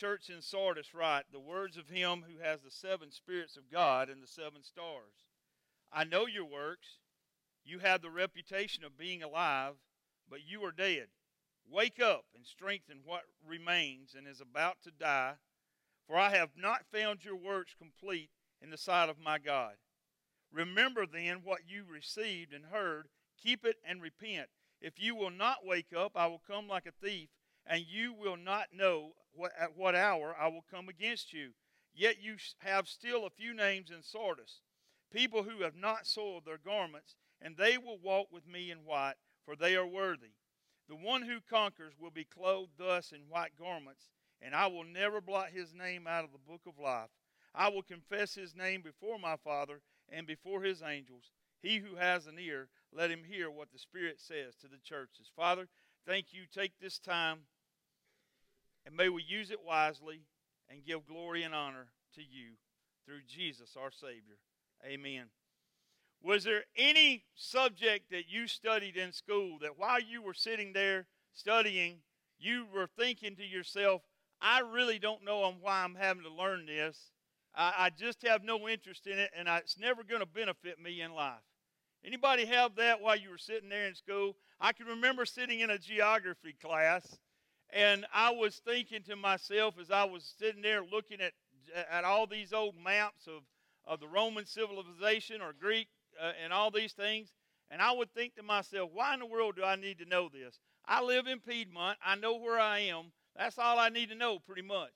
church in Sardis write the words of him who has the seven spirits of God and the seven stars. I know your works. You have the reputation of being alive, but you are dead. Wake up and strengthen what remains and is about to die, for I have not found your works complete in the sight of my God. Remember then what you received and heard, keep it and repent. If you will not wake up, I will come like a thief, and you will not know at what hour I will come against you. Yet you have still a few names in Sardis, people who have not soiled their garments, and they will walk with me in white, for they are worthy. The one who conquers will be clothed thus in white garments, and I will never blot his name out of the book of life. I will confess his name before my Father and before his angels. He who has an ear, let him hear what the Spirit says to the churches. Father, thank you. Take this time and may we use it wisely and give glory and honor to you through Jesus our Savior. Amen. Was there any subject that you studied in school that while you were sitting there studying, you were thinking to yourself, I really don't know why I'm having to learn this. I, I just have no interest in it, and I, it's never going to benefit me in life. Anybody have that while you were sitting there in school? I can remember sitting in a geography class, and I was thinking to myself as I was sitting there looking at at all these old maps of, of the Roman civilization or Greek uh, and all these things, and I would think to myself, why in the world do I need to know this? I live in Piedmont. I know where I am. That's all I need to know, pretty much.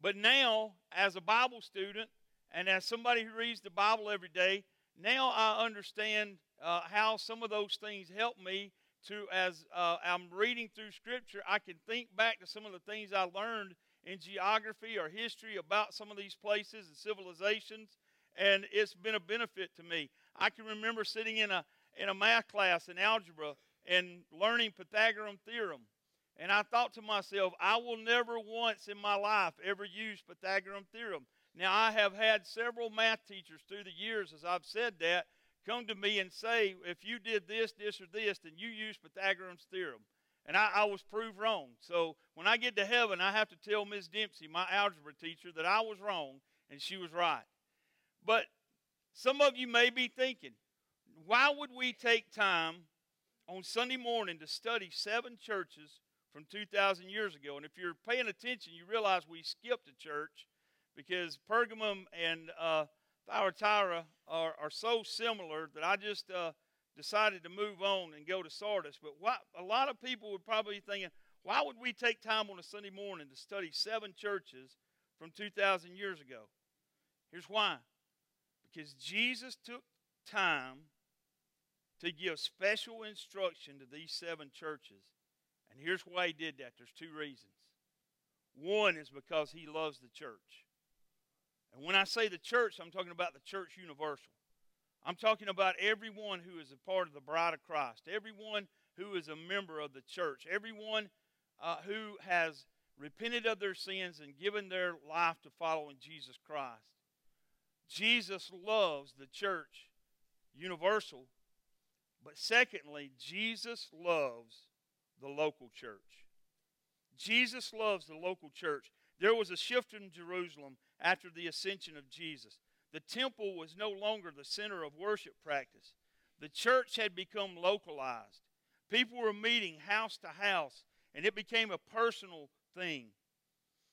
But now, as a Bible student and as somebody who reads the Bible every day, now I understand uh, how some of those things help me to, as uh, I'm reading through Scripture, I can think back to some of the things I learned in geography or history about some of these places and civilizations, and it's been a benefit to me. I can remember sitting in a in a math class in algebra and learning Pythagorean theorem and I thought to myself, I will never once in my life ever use Pythagorean theorem. Now, I have had several math teachers through the years, as I've said that, come to me and say, if you did this, this, or this, then you use Pythagorean's theorem. And I, I was proved wrong. So when I get to heaven, I have to tell Miss Dempsey, my algebra teacher, that I was wrong and she was right. But some of you may be thinking, why would we take time on Sunday morning to study seven churches from 2,000 years ago. And if you're paying attention, you realize we skipped a church because Pergamum and uh, Thyatira are, are so similar that I just uh, decided to move on and go to Sardis. But a lot of people would probably be thinking, why would we take time on a Sunday morning to study seven churches from 2,000 years ago? Here's why because Jesus took time to give special instruction to these seven churches and here's why he did that there's two reasons. One is because he loves the church. And when I say the church, I'm talking about the church universal. I'm talking about everyone who is a part of the bride of Christ, everyone who is a member of the church, everyone uh, who has repented of their sins and given their life to following Jesus Christ. Jesus loves the church universal, but secondly, Jesus loves the local church. Jesus loves the local church. There was a shift in Jerusalem after the ascension of Jesus. The temple was no longer the center of worship practice. The church had become localized. People were meeting house to house, and it became a personal thing.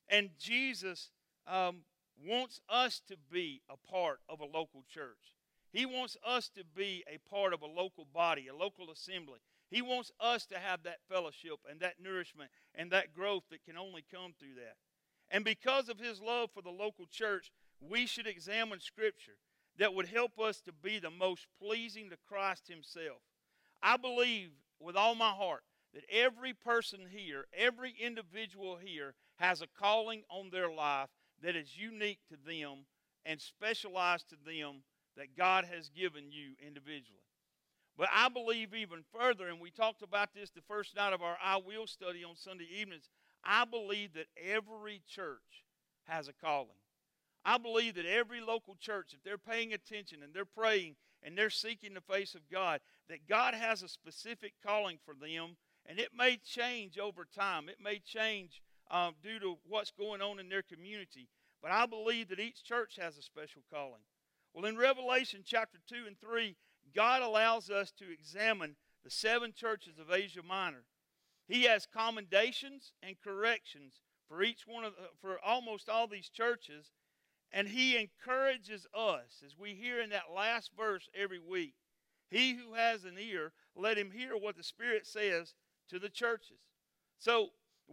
And Jesus um, wants us to be a part of a local church. He wants us to be a part of a local body, a local assembly. He wants us to have that fellowship and that nourishment and that growth that can only come through that. And because of his love for the local church, we should examine Scripture that would help us to be the most pleasing to Christ Himself. I believe with all my heart that every person here, every individual here, has a calling on their life that is unique to them and specialized to them that God has given you individually. But I believe even further, and we talked about this the first night of our I Will study on Sunday evenings. I believe that every church has a calling. I believe that every local church, if they're paying attention and they're praying and they're seeking the face of God, that God has a specific calling for them, and it may change over time. It may change uh, due to what's going on in their community. But I believe that each church has a special calling. Well, in Revelation chapter 2 and 3, God allows us to examine the seven churches of Asia Minor. He has commendations and corrections for each one of the, for almost all these churches, and he encourages us as we hear in that last verse every week. He who has an ear, let him hear what the Spirit says to the churches. So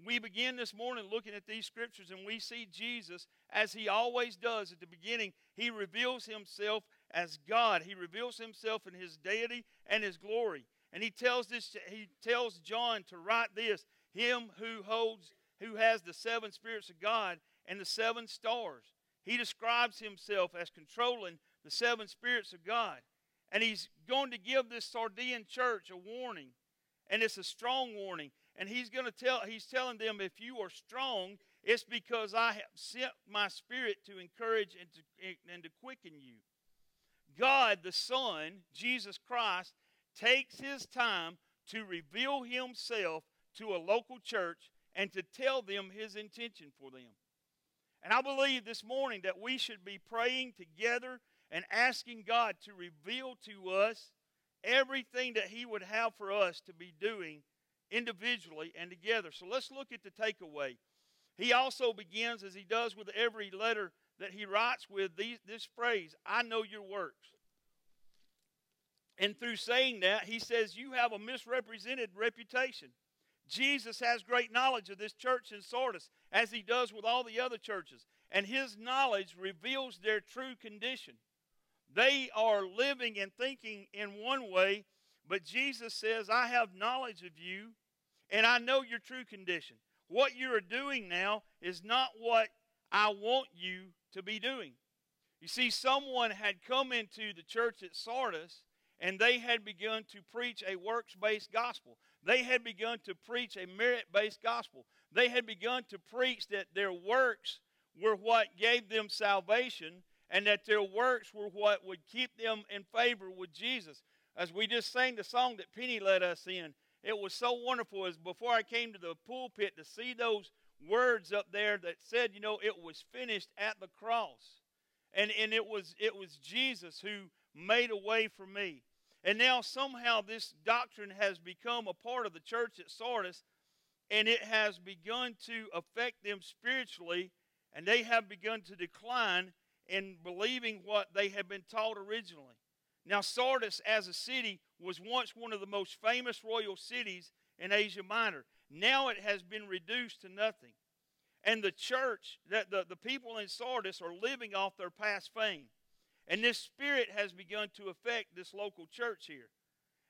we begin this morning looking at these scriptures and we see Jesus as he always does at the beginning. He reveals himself as God. He reveals himself in his deity and his glory. And he tells this he tells John to write this, him who holds who has the seven spirits of God and the seven stars. He describes himself as controlling the seven spirits of God. And he's going to give this Sardian church a warning. And it's a strong warning. And he's going to tell he's telling them if you are strong, it's because I have sent my spirit to encourage and to, and to quicken you. God the Son, Jesus Christ, takes his time to reveal himself to a local church and to tell them his intention for them. And I believe this morning that we should be praying together and asking God to reveal to us everything that he would have for us to be doing individually and together. So let's look at the takeaway. He also begins, as he does with every letter that he writes with, these, this phrase I know your works. And through saying that, he says, You have a misrepresented reputation. Jesus has great knowledge of this church in Sardis, as he does with all the other churches. And his knowledge reveals their true condition. They are living and thinking in one way, but Jesus says, I have knowledge of you, and I know your true condition. What you are doing now is not what I want you to be doing. You see, someone had come into the church at Sardis and they had begun to preach a works based gospel. They had begun to preach a merit based gospel. They had begun to preach that their works were what gave them salvation and that their works were what would keep them in favor with Jesus. As we just sang the song that Penny led us in, it was so wonderful as before I came to the pulpit to see those words up there that said, you know, it was finished at the cross. And, and it was it was Jesus who made a way for me. And now somehow this doctrine has become a part of the church at Sardis, and it has begun to affect them spiritually, and they have begun to decline in believing what they had been taught originally. Now, Sardis as a city was once one of the most famous royal cities in Asia Minor. Now it has been reduced to nothing. And the church, that the, the people in Sardis are living off their past fame. And this spirit has begun to affect this local church here.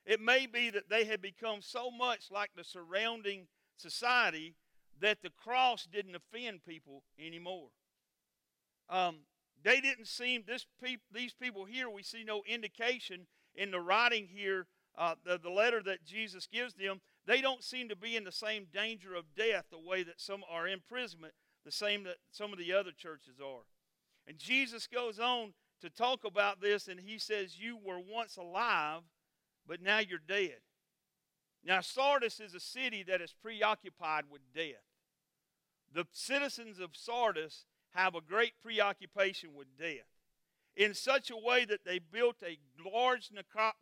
It may be that they had become so much like the surrounding society that the cross didn't offend people anymore. Um, they didn't seem this peop, these people here. We see no indication in the writing here, uh, the, the letter that Jesus gives them. They don't seem to be in the same danger of death the way that some are imprisonment, the same that some of the other churches are. And Jesus goes on to talk about this, and he says, You were once alive, but now you're dead. Now, Sardis is a city that is preoccupied with death. The citizens of Sardis have a great preoccupation with death in such a way that they built a large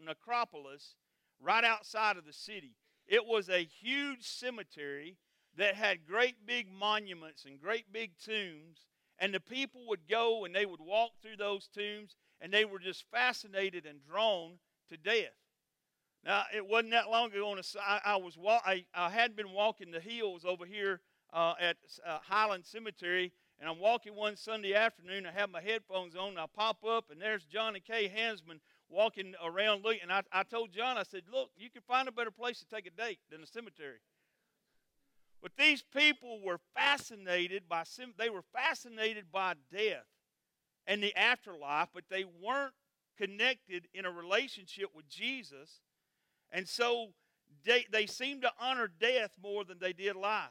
necropolis right outside of the city. It was a huge cemetery that had great big monuments and great big tombs and the people would go and they would walk through those tombs and they were just fascinated and drawn to death. Now, it wasn't that long ago. On a, I, I was I, I had been walking the hills over here uh, at uh, Highland Cemetery, and I'm walking one Sunday afternoon. I have my headphones on. And I pop up, and there's Johnny K. Hansman walking around looking. And I, I told John, I said, "Look, you can find a better place to take a date than a cemetery." But these people were fascinated by they were fascinated by death and the afterlife, but they weren't connected in a relationship with Jesus. And so they, they seemed to honor death more than they did life.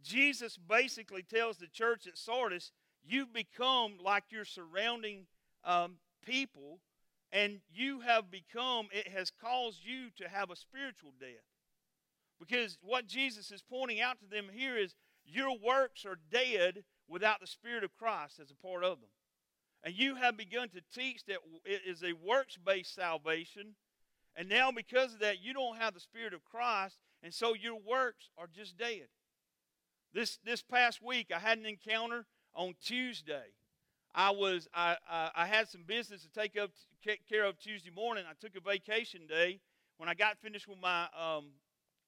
Jesus basically tells the church at Sardis, You've become like your surrounding um, people, and you have become, it has caused you to have a spiritual death. Because what Jesus is pointing out to them here is your works are dead without the Spirit of Christ as a part of them. And you have begun to teach that it is a works based salvation. And now, because of that, you don't have the Spirit of Christ, and so your works are just dead. This, this past week, I had an encounter on Tuesday. I was I, I, I had some business to take up care of Tuesday morning. I took a vacation day. When I got finished with my um,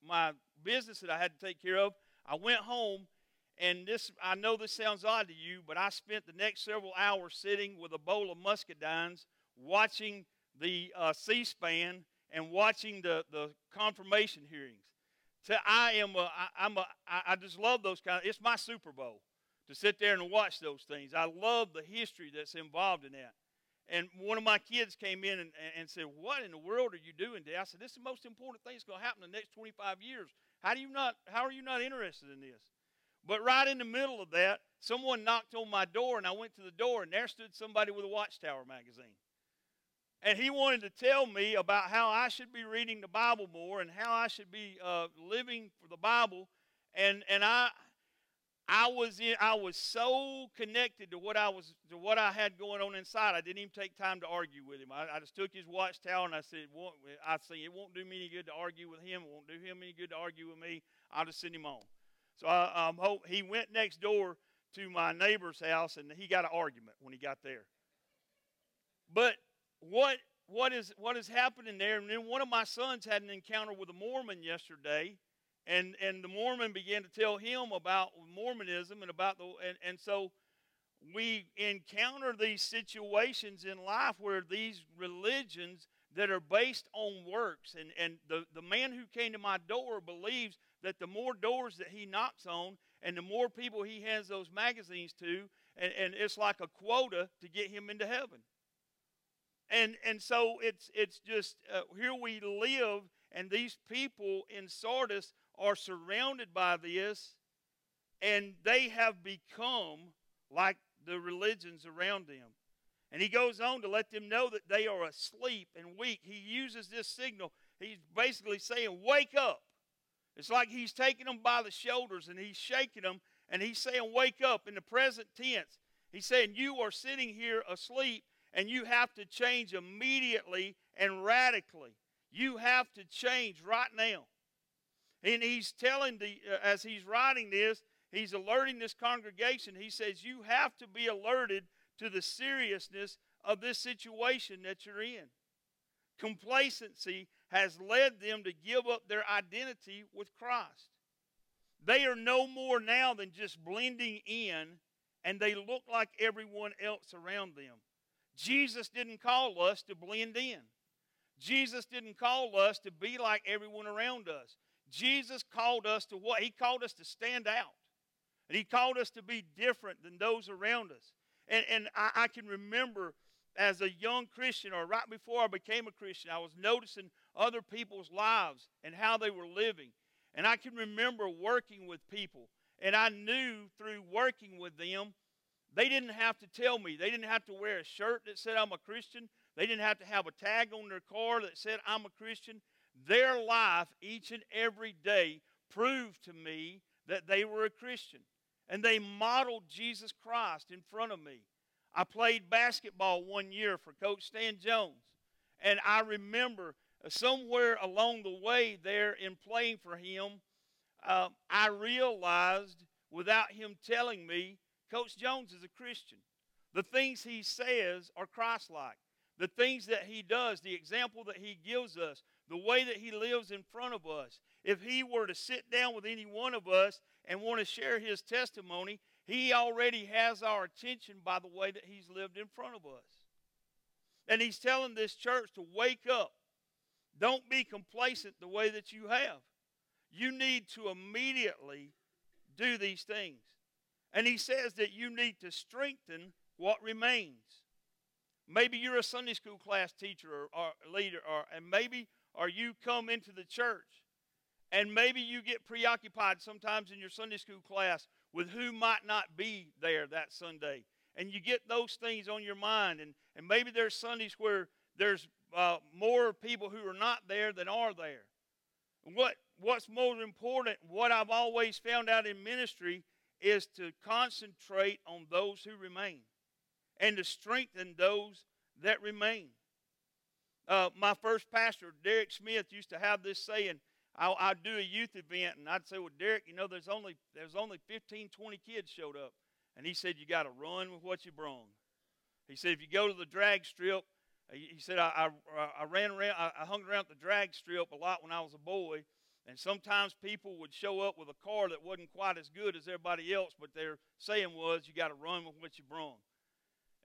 my business that I had to take care of, I went home and this, I know this sounds odd to you, but I spent the next several hours sitting with a bowl of muscadines, watching the uh, C-SPAN and watching the, the confirmation hearings. So I am a, I, I'm a, I just love those kind. Of, it's my Super Bowl to sit there and watch those things. I love the history that's involved in that. And one of my kids came in and, and said, "What in the world are you doing, Dad?" I said, "This is the most important thing that's going to happen in the next 25 years. How do you not? How are you not interested in this?" But right in the middle of that, someone knocked on my door, and I went to the door, and there stood somebody with a Watchtower magazine. And he wanted to tell me about how I should be reading the Bible more and how I should be uh, living for the Bible. And and I I was in, I was so connected to what I was to what I had going on inside. I didn't even take time to argue with him. I, I just took his watchtower and I said, "I see it won't do me any good to argue with him. It won't do him any good to argue with me. I'll just send him on." So I um, hope he went next door to my neighbor's house and he got an argument when he got there. But what what is what is happening there? And then one of my sons had an encounter with a Mormon yesterday, and and the Mormon began to tell him about Mormonism and about the and, and so we encounter these situations in life where these religions that are based on works and and the, the man who came to my door believes that the more doors that he knocks on and the more people he hands those magazines to, and, and it's like a quota to get him into heaven. And, and so it's, it's just uh, here we live, and these people in Sardis are surrounded by this, and they have become like the religions around them. And he goes on to let them know that they are asleep and weak. He uses this signal. He's basically saying, Wake up. It's like he's taking them by the shoulders and he's shaking them and he's saying, Wake up in the present tense. He's saying, You are sitting here asleep and you have to change immediately and radically. You have to change right now. And he's telling the, uh, as he's writing this, he's alerting this congregation. He says, You have to be alerted to the seriousness of this situation that you're in. Complacency has led them to give up their identity with Christ. They are no more now than just blending in and they look like everyone else around them. Jesus didn't call us to blend in. Jesus didn't call us to be like everyone around us. Jesus called us to what? He called us to stand out. And He called us to be different than those around us. And, and I, I can remember as a young Christian or right before I became a Christian, I was noticing other people's lives and how they were living. And I can remember working with people, and I knew through working with them, they didn't have to tell me. They didn't have to wear a shirt that said I'm a Christian. They didn't have to have a tag on their car that said I'm a Christian. Their life each and every day proved to me that they were a Christian. And they modeled Jesus Christ in front of me. I played basketball one year for Coach Stan Jones. And I remember somewhere along the way there in playing for him, uh, I realized without him telling me, Coach Jones is a Christian. The things he says are Christ like. The things that he does, the example that he gives us, the way that he lives in front of us. If he were to sit down with any one of us and want to share his testimony, he already has our attention by the way that he's lived in front of us. And he's telling this church to wake up. Don't be complacent the way that you have. You need to immediately do these things. And he says that you need to strengthen what remains. Maybe you're a Sunday school class teacher or, or leader, or, and maybe or you come into the church and maybe you get preoccupied sometimes in your Sunday school class with who might not be there that Sunday. And you get those things on your mind. And, and maybe there's Sundays where there's uh, more people who are not there than are there. What what's more important, what I've always found out in ministry is to concentrate on those who remain and to strengthen those that remain. Uh, my first pastor, Derek Smith, used to have this saying. I, I'd do a youth event, and I'd say, "Well, Derek, you know, there's only there's only 15, 20 kids showed up," and he said, "You got to run with what you brung." He said, "If you go to the drag strip, he said I, I, I ran around, I hung around the drag strip a lot when I was a boy, and sometimes people would show up with a car that wasn't quite as good as everybody else, but their saying was, you got to run with what you brung.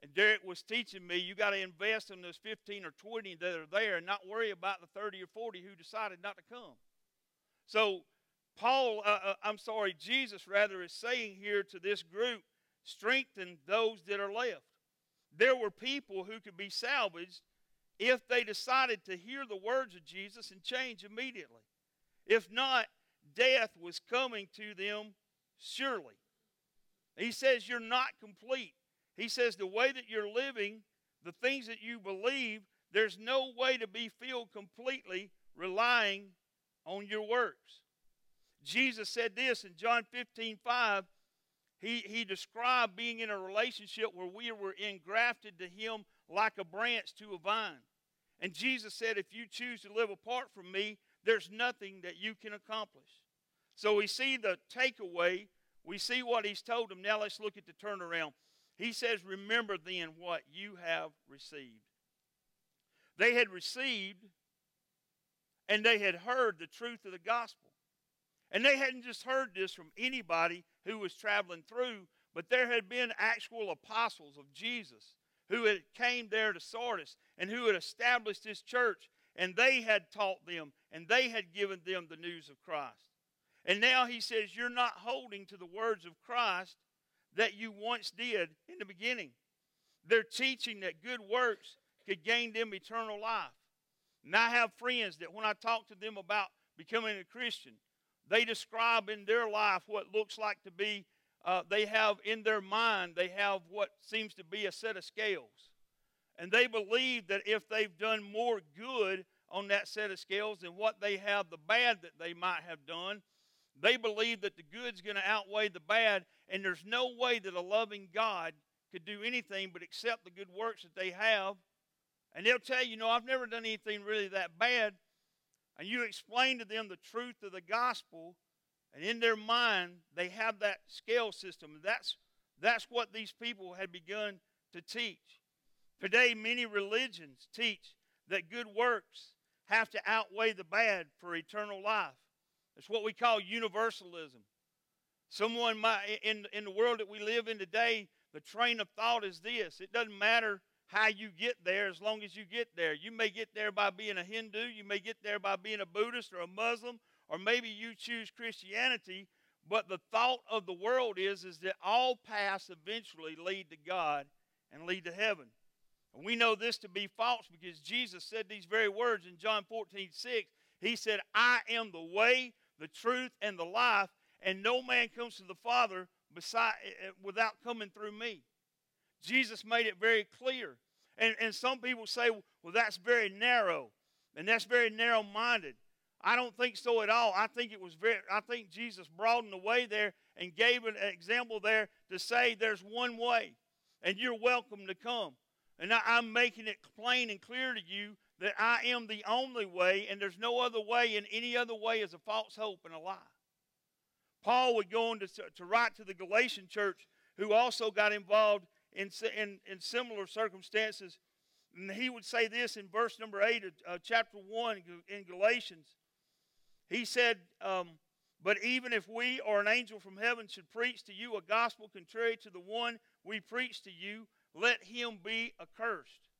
And Derek was teaching me, you got to invest in those 15 or 20 that are there and not worry about the 30 or 40 who decided not to come. So, Paul, uh, uh, I'm sorry, Jesus rather is saying here to this group, strengthen those that are left. There were people who could be salvaged if they decided to hear the words of Jesus and change immediately. If not, death was coming to them surely. He says, You're not complete. He says, The way that you're living, the things that you believe, there's no way to be filled completely relying on your works. Jesus said this in John 15 5. He, he described being in a relationship where we were engrafted to Him like a branch to a vine. And Jesus said, If you choose to live apart from me, there's nothing that you can accomplish. So we see the takeaway. We see what he's told them. Now let's look at the turnaround. He says, Remember then what you have received. They had received and they had heard the truth of the gospel. And they hadn't just heard this from anybody who was traveling through, but there had been actual apostles of Jesus who had came there to Sardis and who had established this church and they had taught them and they had given them the news of Christ. And now he says, You're not holding to the words of Christ that you once did in the beginning. They're teaching that good works could gain them eternal life. And I have friends that when I talk to them about becoming a Christian, they describe in their life what looks like to be, uh, they have in their mind, they have what seems to be a set of scales. And they believe that if they've done more good on that set of scales than what they have the bad that they might have done, they believe that the good's going to outweigh the bad, and there's no way that a loving God could do anything but accept the good works that they have. And they'll tell you, no, I've never done anything really that bad. And you explain to them the truth of the gospel, and in their mind, they have that scale system. That's, that's what these people had begun to teach. Today, many religions teach that good works have to outweigh the bad for eternal life. It's what we call universalism. Someone might, in, in the world that we live in today, the train of thought is this it doesn't matter how you get there as long as you get there. You may get there by being a Hindu, you may get there by being a Buddhist or a Muslim, or maybe you choose Christianity, but the thought of the world is, is that all paths eventually lead to God and lead to heaven. And we know this to be false because Jesus said these very words in John 14, 6. He said, I am the way, the truth, and the life, and no man comes to the Father beside, eh, eh, without coming through me. Jesus made it very clear. And, and some people say, well, that's very narrow, and that's very narrow minded. I don't think so at all. I think it was very, I think Jesus broadened the way there and gave an example there to say there's one way, and you're welcome to come. And I, am making it plain and clear to you that I am the only way, and there's no other way, and any other way is a false hope and a lie. Paul would go on to, to write to the Galatian church, who also got involved in, in, in similar circumstances. And he would say this in verse number 8 of uh, chapter 1 in Galatians. He said, um, But even if we or an angel from heaven should preach to you a gospel contrary to the one we preach to you, let him be accursed.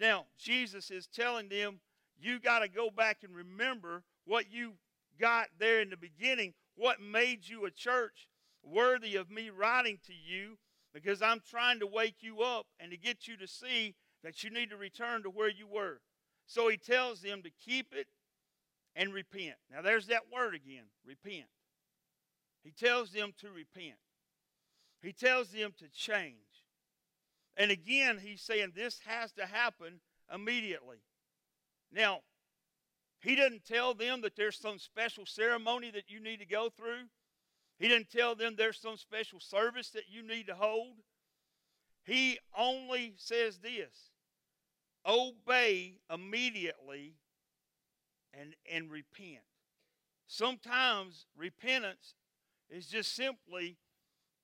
Now, Jesus is telling them, you got to go back and remember what you got there in the beginning, what made you a church worthy of me writing to you, because I'm trying to wake you up and to get you to see that you need to return to where you were. So he tells them to keep it and repent. Now, there's that word again repent. He tells them to repent, he tells them to change. And again, he's saying this has to happen immediately. Now, He doesn't tell them that there's some special ceremony that you need to go through. He doesn't tell them there's some special service that you need to hold. He only says this obey immediately and, and repent. Sometimes repentance is just simply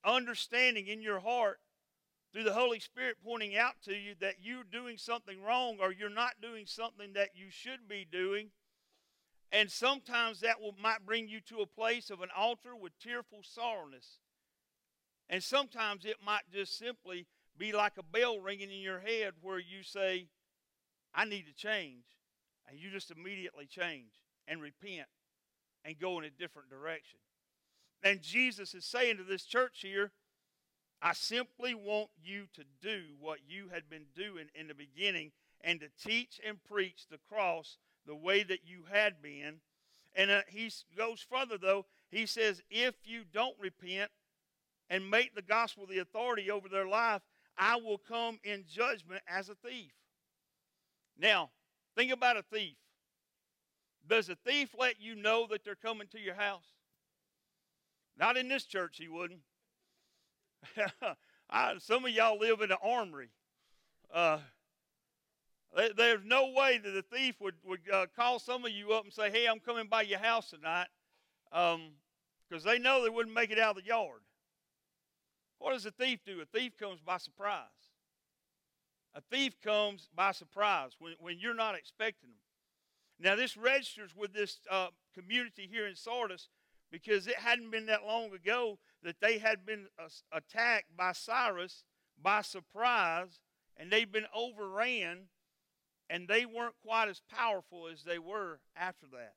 understanding in your heart through the Holy Spirit pointing out to you that you're doing something wrong or you're not doing something that you should be doing. And sometimes that will, might bring you to a place of an altar with tearful sorrowness. And sometimes it might just simply be like a bell ringing in your head where you say, I need to change. And you just immediately change and repent and go in a different direction. And Jesus is saying to this church here, I simply want you to do what you had been doing in the beginning and to teach and preach the cross the way that you had been. And uh, he goes further, though. He says, if you don't repent and make the gospel the authority over their life, I will come in judgment as a thief. Now, think about a thief. Does a thief let you know that they're coming to your house? Not in this church, he wouldn't. I, some of y'all live in an armory. Uh, there's no way that a thief would, would uh, call some of you up and say, Hey, I'm coming by your house tonight, because um, they know they wouldn't make it out of the yard. What does a thief do? A thief comes by surprise. A thief comes by surprise when, when you're not expecting them. Now, this registers with this uh, community here in Sardis because it hadn't been that long ago that they had been attacked by Cyrus by surprise and they'd been overran and they weren't quite as powerful as they were after that.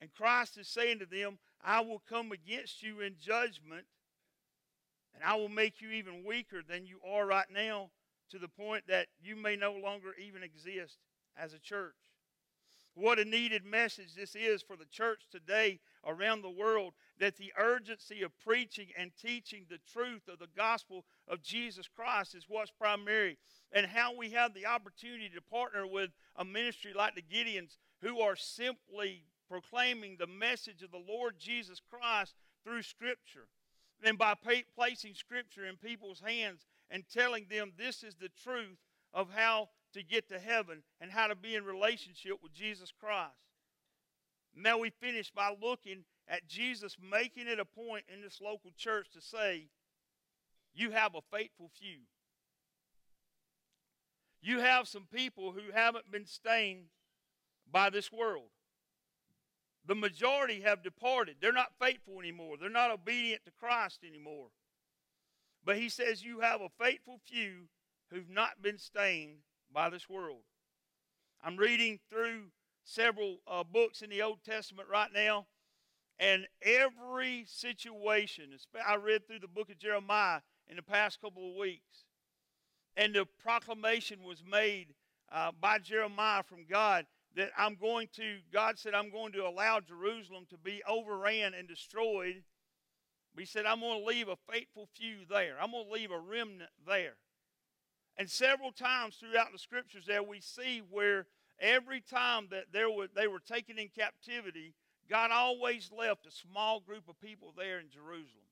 And Christ is saying to them, I will come against you in judgment and I will make you even weaker than you are right now to the point that you may no longer even exist as a church. What a needed message this is for the church today around the world that the urgency of preaching and teaching the truth of the gospel of Jesus Christ is what's primary, and how we have the opportunity to partner with a ministry like the Gideons who are simply proclaiming the message of the Lord Jesus Christ through Scripture. And by placing Scripture in people's hands and telling them this is the truth of how to get to heaven and how to be in relationship with Jesus Christ. Now we finish by looking at Jesus making it a point in this local church to say, You have a faithful few. You have some people who haven't been stained by this world. The majority have departed. They're not faithful anymore. They're not obedient to Christ anymore. But he says, You have a faithful few who've not been stained by this world. I'm reading through several uh, books in the Old Testament right now, and every situation, I read through the book of Jeremiah in the past couple of weeks, and the proclamation was made uh, by Jeremiah from God that I'm going to, God said, I'm going to allow Jerusalem to be overran and destroyed. But he said, I'm going to leave a faithful few there. I'm going to leave a remnant there. And several times throughout the scriptures there we see where every time that there were, they were taken in captivity, God always left a small group of people there in Jerusalem.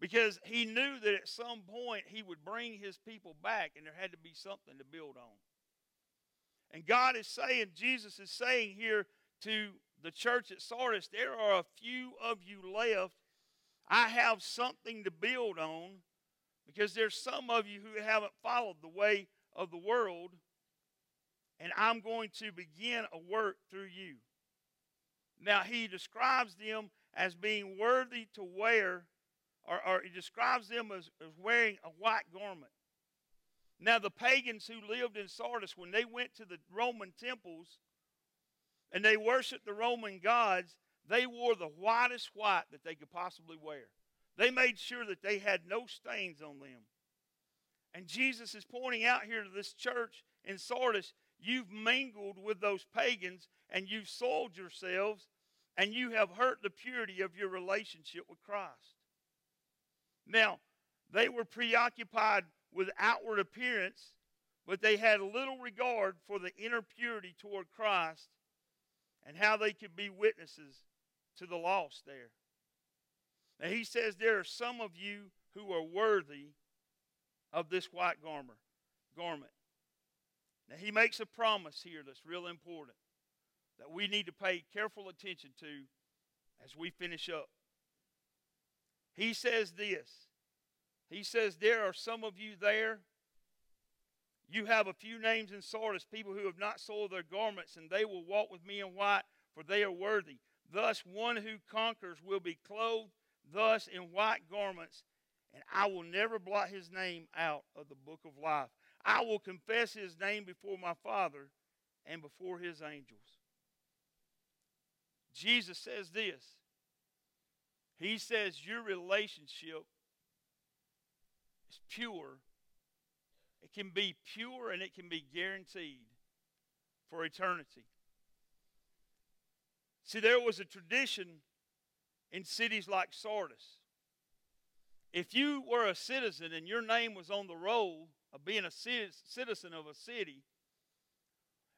Because he knew that at some point he would bring his people back and there had to be something to build on. And God is saying, Jesus is saying here to the church at Sardis, there are a few of you left. I have something to build on because there's some of you who haven't followed the way of the world, and I'm going to begin a work through you. Now, he describes them as being worthy to wear, or, or he describes them as, as wearing a white garment. Now, the pagans who lived in Sardis, when they went to the Roman temples and they worshiped the Roman gods, they wore the whitest white that they could possibly wear. They made sure that they had no stains on them. And Jesus is pointing out here to this church in Sardis you've mingled with those pagans and you've soiled yourselves and you have hurt the purity of your relationship with Christ. Now, they were preoccupied with outward appearance, but they had little regard for the inner purity toward Christ and how they could be witnesses to the lost there. Now he says there are some of you who are worthy of this white garment. Garment. Now he makes a promise here that's real important that we need to pay careful attention to as we finish up. He says this. He says there are some of you there. You have a few names in Sardis, people who have not soiled their garments, and they will walk with me in white, for they are worthy. Thus, one who conquers will be clothed thus in white garments, and I will never blot his name out of the book of life. I will confess his name before my Father and before his angels. Jesus says this He says, Your relationship is pure. It can be pure and it can be guaranteed for eternity. See, there was a tradition in cities like Sardis. If you were a citizen and your name was on the roll of being a citizen of a city,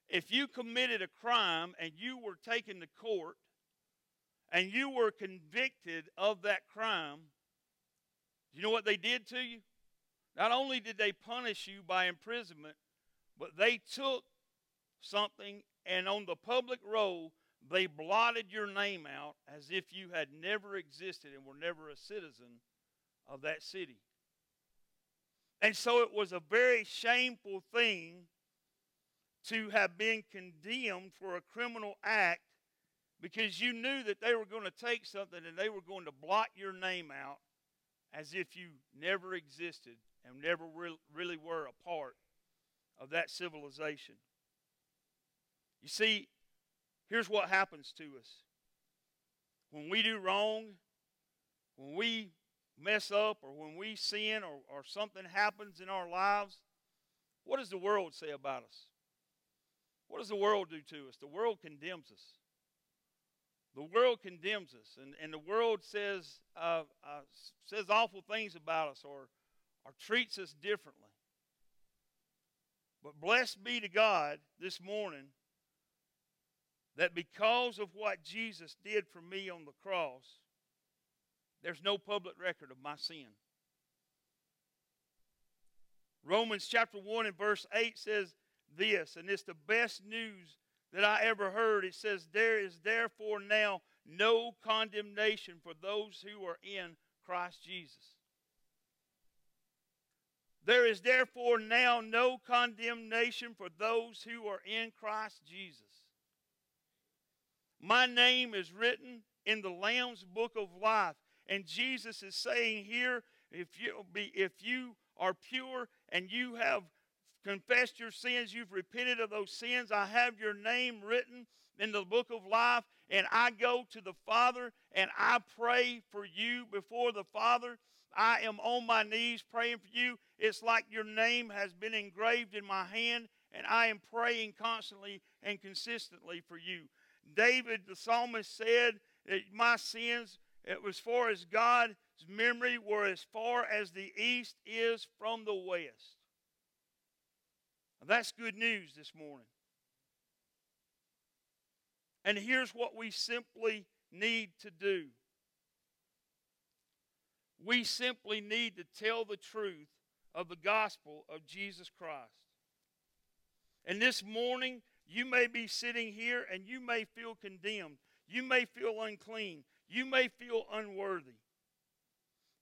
if you committed a crime and you were taken to court and you were convicted of that crime, do you know what they did to you? Not only did they punish you by imprisonment, but they took something and on the public roll they blotted your name out as if you had never existed and were never a citizen of that city. And so it was a very shameful thing to have been condemned for a criminal act because you knew that they were going to take something and they were going to blot your name out as if you never existed and never re- really were a part of that civilization. You see, here's what happens to us when we do wrong, when we mess up, or when we sin, or, or something happens in our lives, what does the world say about us? What does the world do to us? The world condemns us. The world condemns us, and, and the world says uh, uh, says awful things about us, or or treats us differently. But blessed be to God this morning that because of what Jesus did for me on the cross, there's no public record of my sin. Romans chapter 1 and verse 8 says this, and it's the best news that I ever heard. It says, There is therefore now no condemnation for those who are in Christ Jesus. There is therefore now no condemnation for those who are in Christ Jesus. My name is written in the Lamb's book of life. And Jesus is saying here, if you be if you are pure and you have confessed your sins, you've repented of those sins, I have your name written in the book of life, and I go to the Father and I pray for you before the Father. I am on my knees praying for you. It's like your name has been engraved in my hand, and I am praying constantly and consistently for you. David, the psalmist, said that my sins, it was far as God's memory were as far as the east is from the west. That's good news this morning. And here's what we simply need to do we simply need to tell the truth of the gospel of Jesus Christ. And this morning, you may be sitting here and you may feel condemned. You may feel unclean. You may feel unworthy.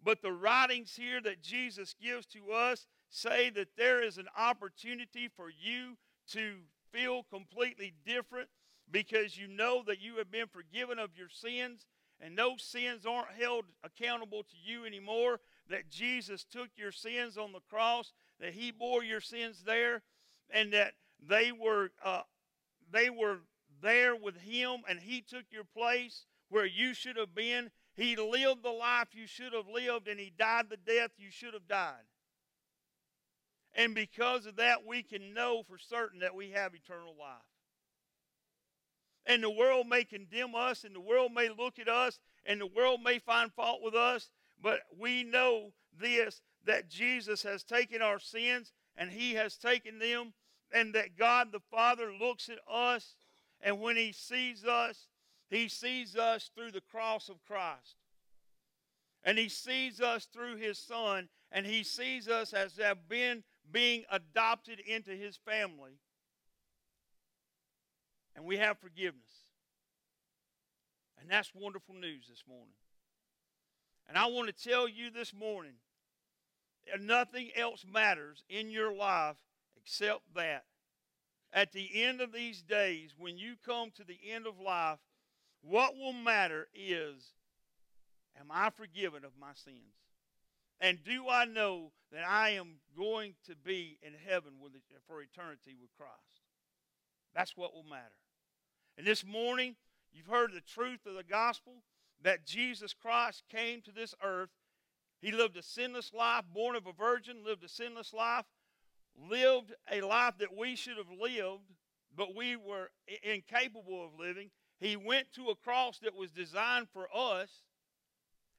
But the writings here that Jesus gives to us say that there is an opportunity for you to feel completely different because you know that you have been forgiven of your sins and those sins aren't held accountable to you anymore. That Jesus took your sins on the cross, that He bore your sins there, and that they were uh, they were there with Him, and He took your place where you should have been. He lived the life you should have lived, and He died the death you should have died. And because of that, we can know for certain that we have eternal life. And the world may condemn us, and the world may look at us, and the world may find fault with us, but we know this that Jesus has taken our sins and He has taken them, and that God the Father looks at us, and when He sees us, He sees us through the cross of Christ. And He sees us through His Son, and He sees us as have been being adopted into His family. And we have forgiveness. And that's wonderful news this morning. And I want to tell you this morning nothing else matters in your life except that. At the end of these days, when you come to the end of life, what will matter is Am I forgiven of my sins? And do I know that I am going to be in heaven for eternity with Christ? That's what will matter. And this morning, you've heard the truth of the gospel that Jesus Christ came to this earth. He lived a sinless life, born of a virgin, lived a sinless life, lived a life that we should have lived, but we were incapable of living. He went to a cross that was designed for us,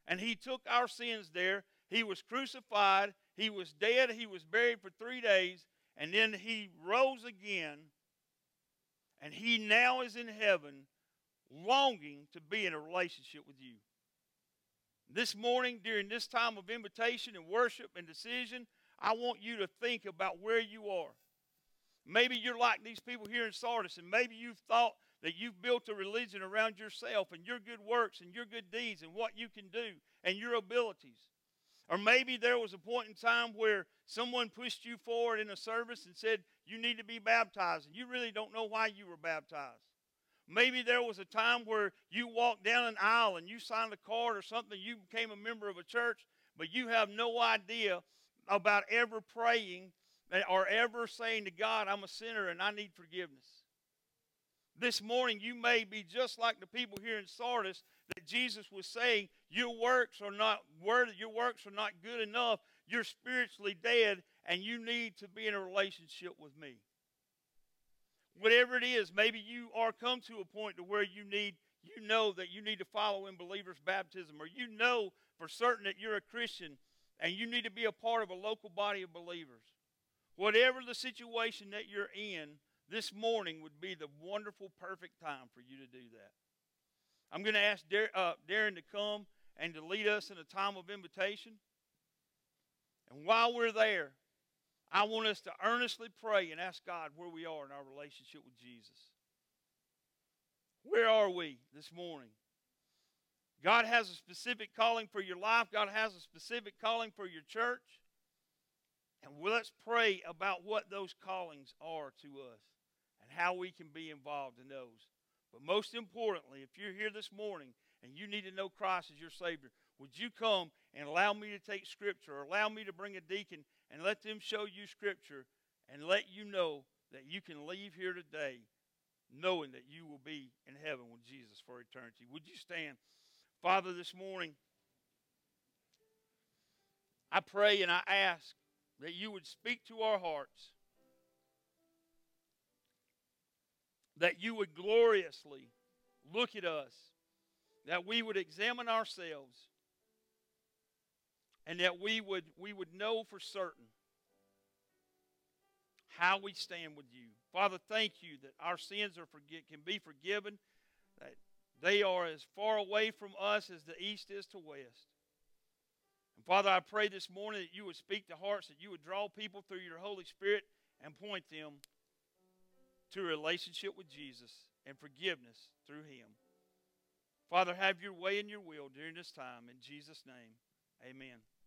and He took our sins there. He was crucified, He was dead, He was buried for three days, and then He rose again, and He now is in heaven longing to be in a relationship with you. This morning, during this time of invitation and worship and decision, I want you to think about where you are. Maybe you're like these people here in Sardis, and maybe you've thought that you've built a religion around yourself and your good works and your good deeds and what you can do and your abilities. Or maybe there was a point in time where someone pushed you forward in a service and said, You need to be baptized, and you really don't know why you were baptized. Maybe there was a time where you walked down an aisle and you signed a card or something, you became a member of a church, but you have no idea about ever praying or ever saying to God, I'm a sinner and I need forgiveness. This morning, you may be just like the people here in Sardis that Jesus was saying, Your works are not worthy, your works are not good enough. You're spiritually dead, and you need to be in a relationship with me whatever it is, maybe you are come to a point to where you need you know that you need to follow in believers' baptism, or you know for certain that you're a Christian and you need to be a part of a local body of believers. Whatever the situation that you're in, this morning would be the wonderful, perfect time for you to do that. I'm going to ask Dar- uh, Darren to come and to lead us in a time of invitation. And while we're there, I want us to earnestly pray and ask God where we are in our relationship with Jesus. Where are we this morning? God has a specific calling for your life. God has a specific calling for your church. And let's pray about what those callings are to us and how we can be involved in those. But most importantly, if you're here this morning and you need to know Christ as your Savior, would you come and allow me to take Scripture or allow me to bring a deacon and let them show you Scripture and let you know that you can leave here today knowing that you will be in heaven with Jesus for eternity. Would you stand? Father, this morning, I pray and I ask that you would speak to our hearts, that you would gloriously look at us, that we would examine ourselves and that we would we would know for certain how we stand with you. Father, thank you that our sins are forget, can be forgiven, that they are as far away from us as the east is to west. And Father, I pray this morning that you would speak to hearts, that you would draw people through your Holy Spirit and point them to a relationship with Jesus and forgiveness through him. Father, have your way and your will during this time. In Jesus' name, amen.